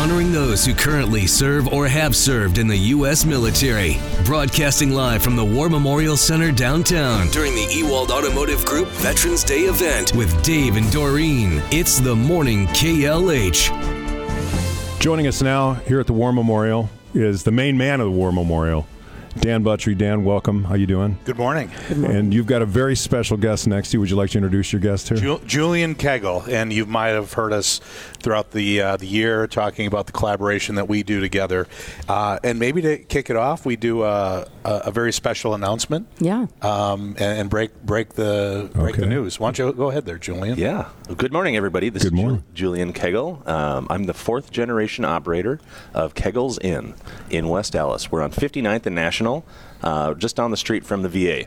honoring those who currently serve or have served in the U.S. military. Broadcasting live from the War Memorial Center downtown during the Ewald Automotive Group Veterans Day event with Dave and Doreen. It's the morning KLH. Joining us now here at the War Memorial is the main man of the War Memorial, Dan Buttery. Dan, welcome. How you doing? Good morning. And you've got a very special guest next to you. Would you like to introduce your guest here? Ju- Julian Kegel, and you might have heard us throughout the uh, the year talking about the collaboration that we do together. Uh, and maybe to kick it off, we do a, a, a very special announcement. Yeah. Um, and, and break break the break the news. Why don't you go ahead there, Julian? Yeah. Well, Good morning, everybody. This Good is Ju- morning. Julian Kegel. Um, I'm the fourth generation operator of Kegel's Inn in West Allis. We're on 59th and National, uh, just down the street from the VA.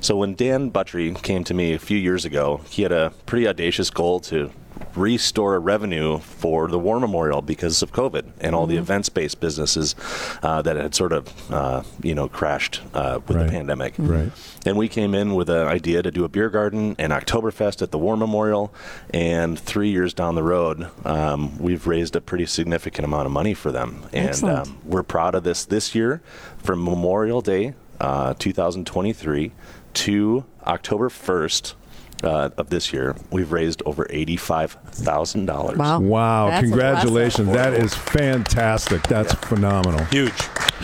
So when Dan Buttery came to me a few years ago, he had a pretty audacious goal to restore revenue for the War Memorial because of COVID and all the events-based businesses uh, that had sort of, uh, you know, crashed uh, with Right. the pandemic. Right. And we came in with an idea to do a beer garden and Oktoberfest at the War Memorial. And three years down the road, um, we've raised a pretty significant amount of money for them. And um, we're proud of this this year from Memorial Day uh, 2023 to October 1st. Uh, of this year, we've raised over eighty-five thousand dollars. Wow. Wow, That's congratulations. That is fantastic. That's phenomenal. Huge.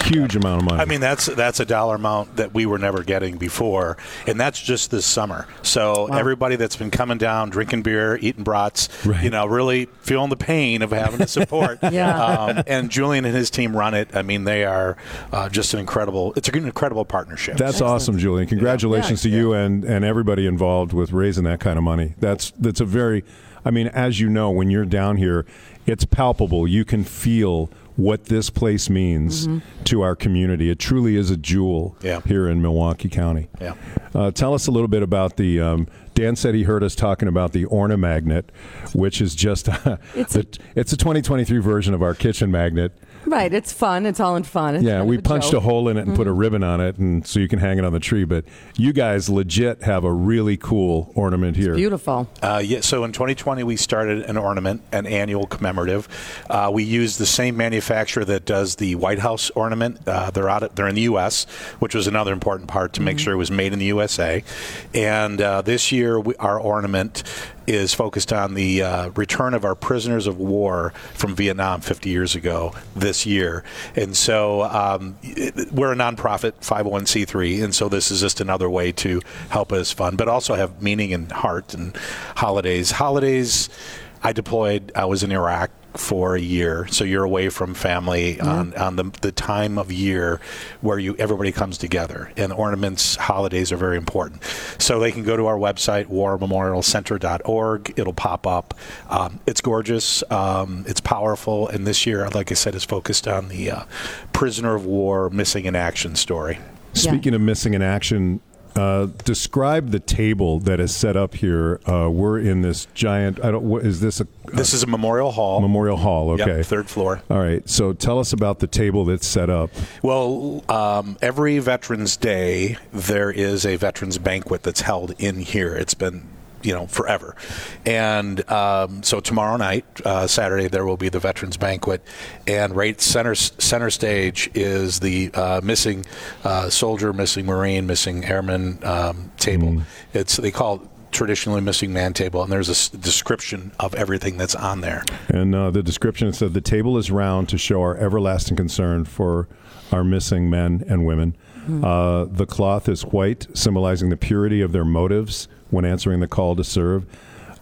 Huge amount of money. I mean, that's that's a dollar amount that we were never getting before, and that's just this summer. So everybody that's been coming down, drinking beer, eating brats, Right. you know, really feeling the pain of having to support. Yeah. Um, and Julian and his team run it. I mean, they are uh, just an incredible. It's an incredible partnership. That's awesome, Julian. Congratulations Yeah. to you and, and everybody involved with raising that kind of money. That's that's a very I mean, as you know, when you're down here, it's palpable. You can feel what this place means to our community. It truly is a jewel Yeah. here in Milwaukee County. Yeah. Uh, tell us a little bit about the. Um, Dan said he heard us talking about the Orna magnet, which is just It's the, a- it's a 2023 version of our kitchen magnet. Right. It's fun. It's all in fun. It's Yeah, we of punched a hole in it and put a ribbon on it, and so you can hang it on the tree. But you guys legit have a really cool ornament here. Beautiful. Uh, yeah, so in 2020, we started an ornament, an annual commemorative. Uh, we use the same manufacturer that does the White House ornament. Uh, they're out. Of, they're in the U.S., which was another important part to make sure it was made in the USA. And uh, this year, we, our ornament is focused on the uh, return of our prisoners of war from Vietnam 50 years ago this year. And so um, it- we're a nonprofit 501c3, and so this is just another way to help us fund, but also have meaning and heart and holidays. Holidays, I deployed, I was in Iraq for a year, so you're away from family on, on the, the time of year where you everybody comes together, and ornaments, holidays are very important. So they can go to our website, warmemorialcenter.org. It'll pop up. Um, it's gorgeous. Um, it's powerful. And this year, like I said, is focused on the uh, prisoner of war missing in action story. Speaking of missing in action, uh, describe the table that is set up here. Uh, we're in this giant. I don't. What, is this a This is a memorial hall. memorial hall? Yep, Okay, third floor. All right. So tell us about the table that's set up. Well, um, every Veterans Day, there is a veterans banquet that's held in here. It's been, you know, forever. And um, so tomorrow night, uh, Saturday, there will be the veterans banquet, and right center center stage is the uh, missing uh, soldier, missing Marine, missing airman um, table. It's they call traditionally missing man table, and there's a s- description of everything that's on there. And uh, the description said the table is round to show our everlasting concern for our missing men and women. Uh, the cloth is white, symbolizing the purity of their motives when answering the call to serve.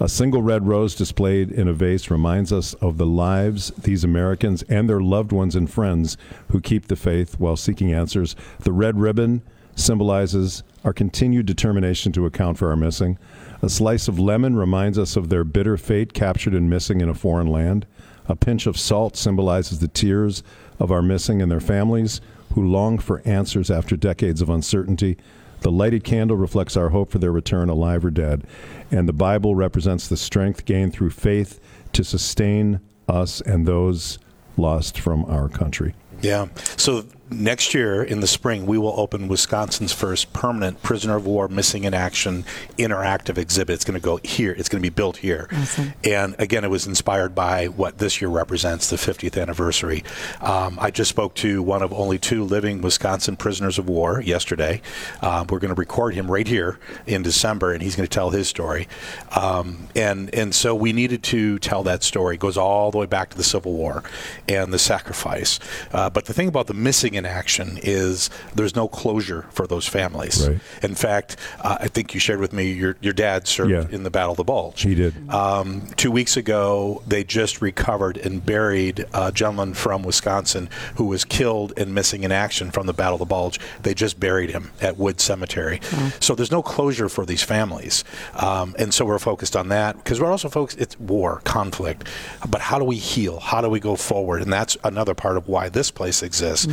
A single red rose displayed in a vase reminds us of the lives these Americans and their loved ones and friends who keep the faith while seeking answers. The red ribbon symbolizes our continued determination to account for our missing. A slice of lemon reminds us of their bitter fate captured and missing in a foreign land. A pinch of salt symbolizes the tears of our missing and their families who long for answers after decades of uncertainty. The lighted candle reflects our hope for their return, alive or dead. And the Bible represents the strength gained through faith to sustain us and those lost from our country. Yeah. So next year in the spring, we will open Wisconsin's first permanent prisoner of war missing in action interactive exhibit. It's going to go here. It's going to be built here. Awesome. And again, it was inspired by what this year represents, the 50th anniversary. Um, I just spoke to one of only two living Wisconsin prisoners of war yesterday. Um, we're going to record him right here in December, and he's going to tell his story. Um, and and so we needed to tell that story. It goes all the way back to the Civil War and the sacrifice. Uh, but the thing about the missing in action is there's no closure for those families. Right. In fact, uh, I think you shared with me your your dad served Yeah. in the Battle of the Bulge. He did. Um, two weeks ago, they just recovered and buried a gentleman from Wisconsin who was killed and missing in action from the Battle of the Bulge. They just buried him at Wood Cemetery. So there's no closure for these families. Um, and so we're focused on that because we're also focused, it's war, conflict. But how do we heal? How do we go forward? And that's another part of why this place exists.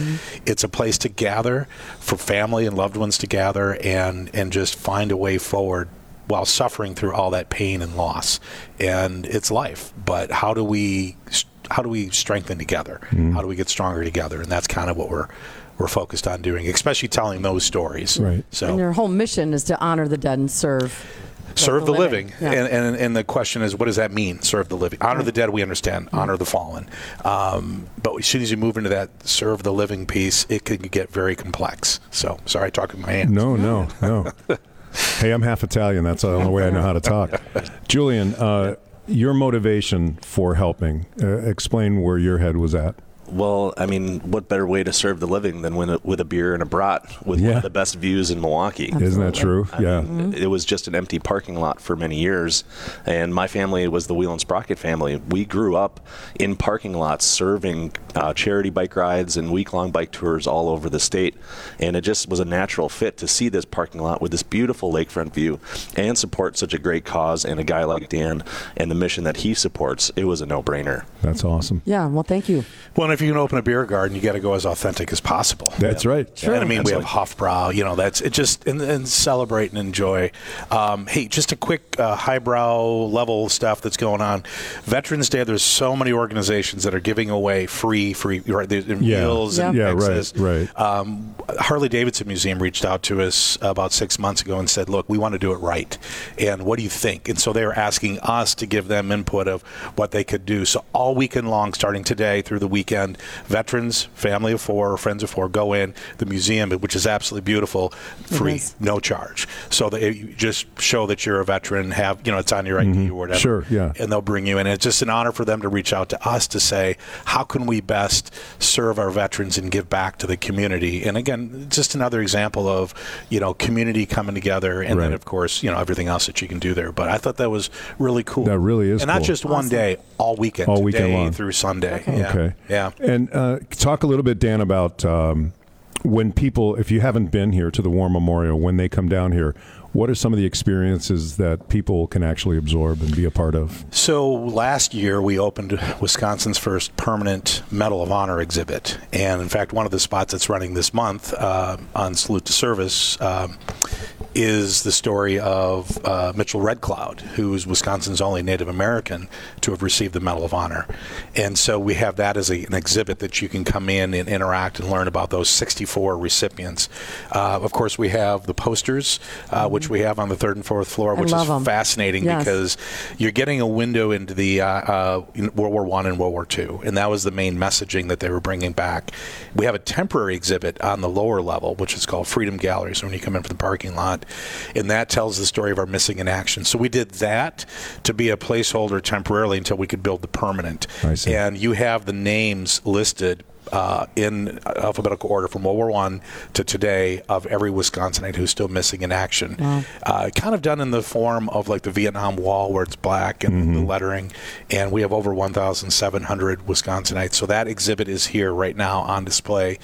It's a place to gather for family and loved ones to gather and, and just find a way forward while suffering through all that pain and loss. And it's life. But how do we how do we strengthen together? Mm-hmm. How do we get stronger together? And that's kind of what we're we're focused on doing, especially telling those stories. Right. So And your whole mission is to honor the dead and serve. Serve the living, Yeah. and, and and the question is, what does that mean? Serve the living, honor the dead. We understand, honor the fallen. Um, but as soon as you move into that serve the living piece, it can get very complex. So sorry, I talk with my hands. No, no, no. hey, I'm half Italian. That's the only way I know how to talk. Julian, uh, your motivation for helping, uh, explain where your head was at. Well, I mean, what better way to serve the living than with a, with a beer and a brat with one of the best views in Milwaukee? Isn't that true? I yeah. mean, it was just an empty parking lot for many years. And my family was the Wheel and Sprocket family. We grew up in parking lots serving uh, charity bike rides and week long bike tours all over the state. And it just was a natural fit to see this parking lot with this beautiful lakefront view and support such a great cause and a guy like Dan and the mission that he supports. It was a no brainer. That's awesome. Yeah, well, thank you. Well, and if you can open a beer garden, you got to go as authentic as possible. That's right. And I mean, we have Absolutely. Hofbrau, you know, that's it just, and, and celebrate and enjoy. Um, hey, just a quick uh, highbrow level stuff that's going on. Veterans Day, there's so many organizations that are giving away free, free, right, there's Yeah. meals and Yeah, right, right. Um, Harley Davidson Museum reached out to us about six months ago and said, look, we want to do it right. And what do you think? And so they were asking us to give them input of what they could do. So all weekend long, starting today through the weekend, veterans, family of four, friends of four, go in the museum, which is absolutely beautiful, free, is. no charge. So they you just show that you're a veteran, have, you know, it's on your ID or whatever. Sure, yeah. And they'll bring you in. It's just an honor for them to reach out to us to say, how can we best serve our veterans and give back to the community? And again, just another example of, you know, community coming together and then, of course, you know, everything else that you can do there. But I thought that was really cool. That really is And not cool. just one day, all weekend. All weekend long. through Sunday. Yeah. Okay. Yeah. And uh, talk a little bit, Dan, about um, when people, if you haven't been here to the War Memorial, when they come down here, what are some of the experiences that people can actually absorb and be a part of? So last year we opened Wisconsin's first permanent Medal of Honor exhibit, and in fact, one of the spots that's running this month uh, on Salute to Service um, is the story of uh, Mitchell Red Cloud, who is Wisconsin's only Native American to have received the Medal of Honor, and so we have that as a, an exhibit that you can come in and interact and learn about those 64 recipients. Uh, of course, we have the posters, uh, which we have on the third and fourth floor, which is is 'em. fascinating Yes. because you're getting a window into the uh, uh, World War One and World War Two, and that was the main messaging that they were bringing back. We have a temporary exhibit on the lower level, which is called Freedom Gallery. So when you come in from the parking lot, and that tells the story of our missing in action. So we did that to be a placeholder temporarily until we could build the permanent. And you have the names listed uh, in alphabetical order from World War One to today of every Wisconsinite who's still missing in action. Uh, kind of done in the form of like the Vietnam Wall, where it's black and the lettering. And we have over 1,700 Wisconsinites. So that exhibit is here right now on display,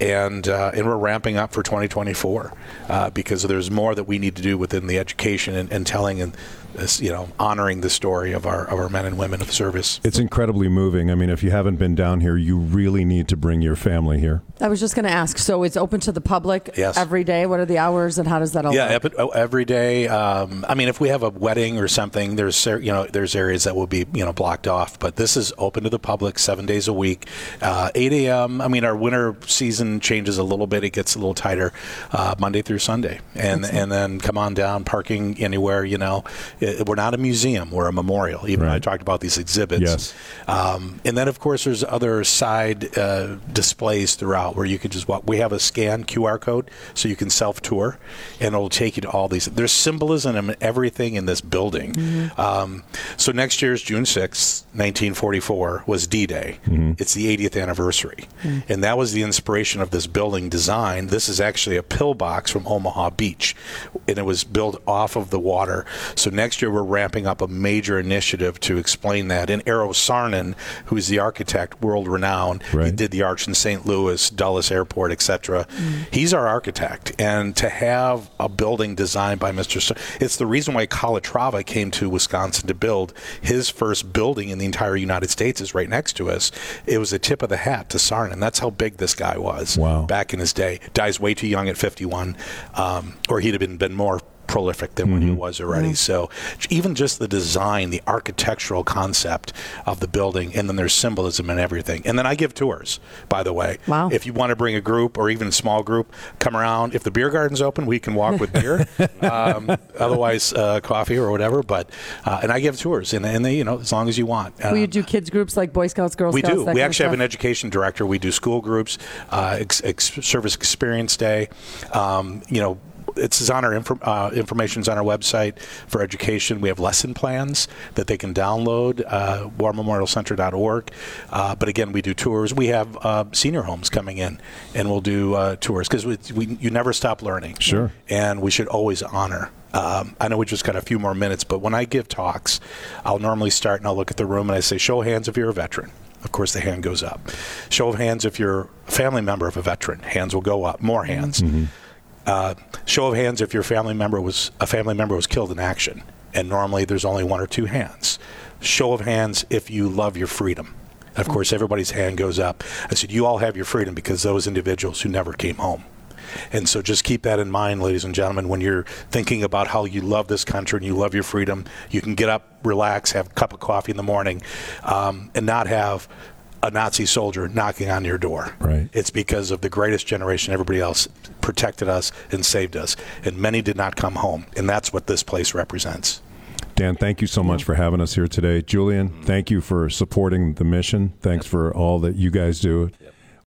and uh, and we're ramping up for 2024 uh, because there's more that we need to do within the education and, and telling and this, you know, honoring the story of our of our men and women of service. It's incredibly moving. I mean, if you haven't been down here, you really need to bring your family here. I was just going to ask. So it's open to the public Yes. every day. What are the hours and how does that all Yeah, work? epi- every day. Um, I mean, if we have a wedding or something, there's you know there's areas that will be you know blocked off, but this is open to the public seven days a week, uh, 8 a.m. I mean, our winter season changes a little bit; it gets a little tighter, uh, Monday through Sunday, and and then come on down, parking anywhere. You know, It- we're not a museum; we're a memorial. Even though I talked about these exhibits. Yes. Um, and then, of course, there's other side uh, displays throughout where you can just walk. We have a scan QR code so you can self tour, and it'll take you to all these. There's symbolism in everything in this building. Mm-hmm. Um, so next year's June 6th, 1944, was D Day. Mm-hmm. It's the 80th anniversary. Mm. And that was the inspiration of this building design. This is actually a pillbox from Omaha Beach, and it was built off of the water. So next year, we're ramping up a major initiative to explain that. And Eero Saarinen, who's the architect, world renowned, he Right. Did the arch in St. Louis, Dulles Airport, etc. He's our architect, and to have a building designed by Mr. It's the reason why Calatrava came to Wisconsin to build his first building in the entire United States is right next to us. It was a tip of the hat to Saarinen. That's how big this guy was Wow. back in his day. Dies way too young at 51, um, or he'd have been been more prolific than when he was already. So even just the design, the architectural concept of the building, and then there's symbolism and everything. And then I give tours, by the way. Wow. If you want to bring a group or even a small group, come around. If the beer garden's open, we can walk with beer. um, otherwise, uh, coffee or whatever. But uh, and I give tours, and, and they, you know, as long as you want. Will you Um, do kids groups like Boy Scouts, Girl we Scouts? do. that We actually have an education director. We do school groups, uh, ex- ex- service experience day. Um, you know, it's on our infor- uh, information's on our website for education. We have lesson plans that they can download. Uh, warmemorialcenter.org. Uh, but again, we do tours. We have uh, senior homes coming in, and we'll do uh, tours because we, we you never stop learning. Sure. And we should always honor. Um, I know we just got a few more minutes, but when I give talks, I'll normally start and I'll look at the room and I say, "Show of hands if you're a veteran." Of course, the hand goes up. Show of hands if you're a family member of a veteran. Hands will go up. More hands. Uh, show of hands if your family member was a family member was killed in action, and normally there's only one or two hands. Show of hands if you love your freedom. Of course, everybody's hand goes up. I said, you all have your freedom because those individuals who never came home. And so just keep that in mind, ladies and gentlemen, when you're thinking about how you love this country and you love your freedom. You can get up, relax, have a cup of coffee in the morning, um, and not have a Nazi soldier knocking on your door. Right. It's because of the greatest generation, everybody else protected us and saved us. And many did not come home. And that's what this place represents. Dan, thank you so much for having us here today. Julian, mm-hmm. thank you for supporting the mission. Thanks for all that you guys do.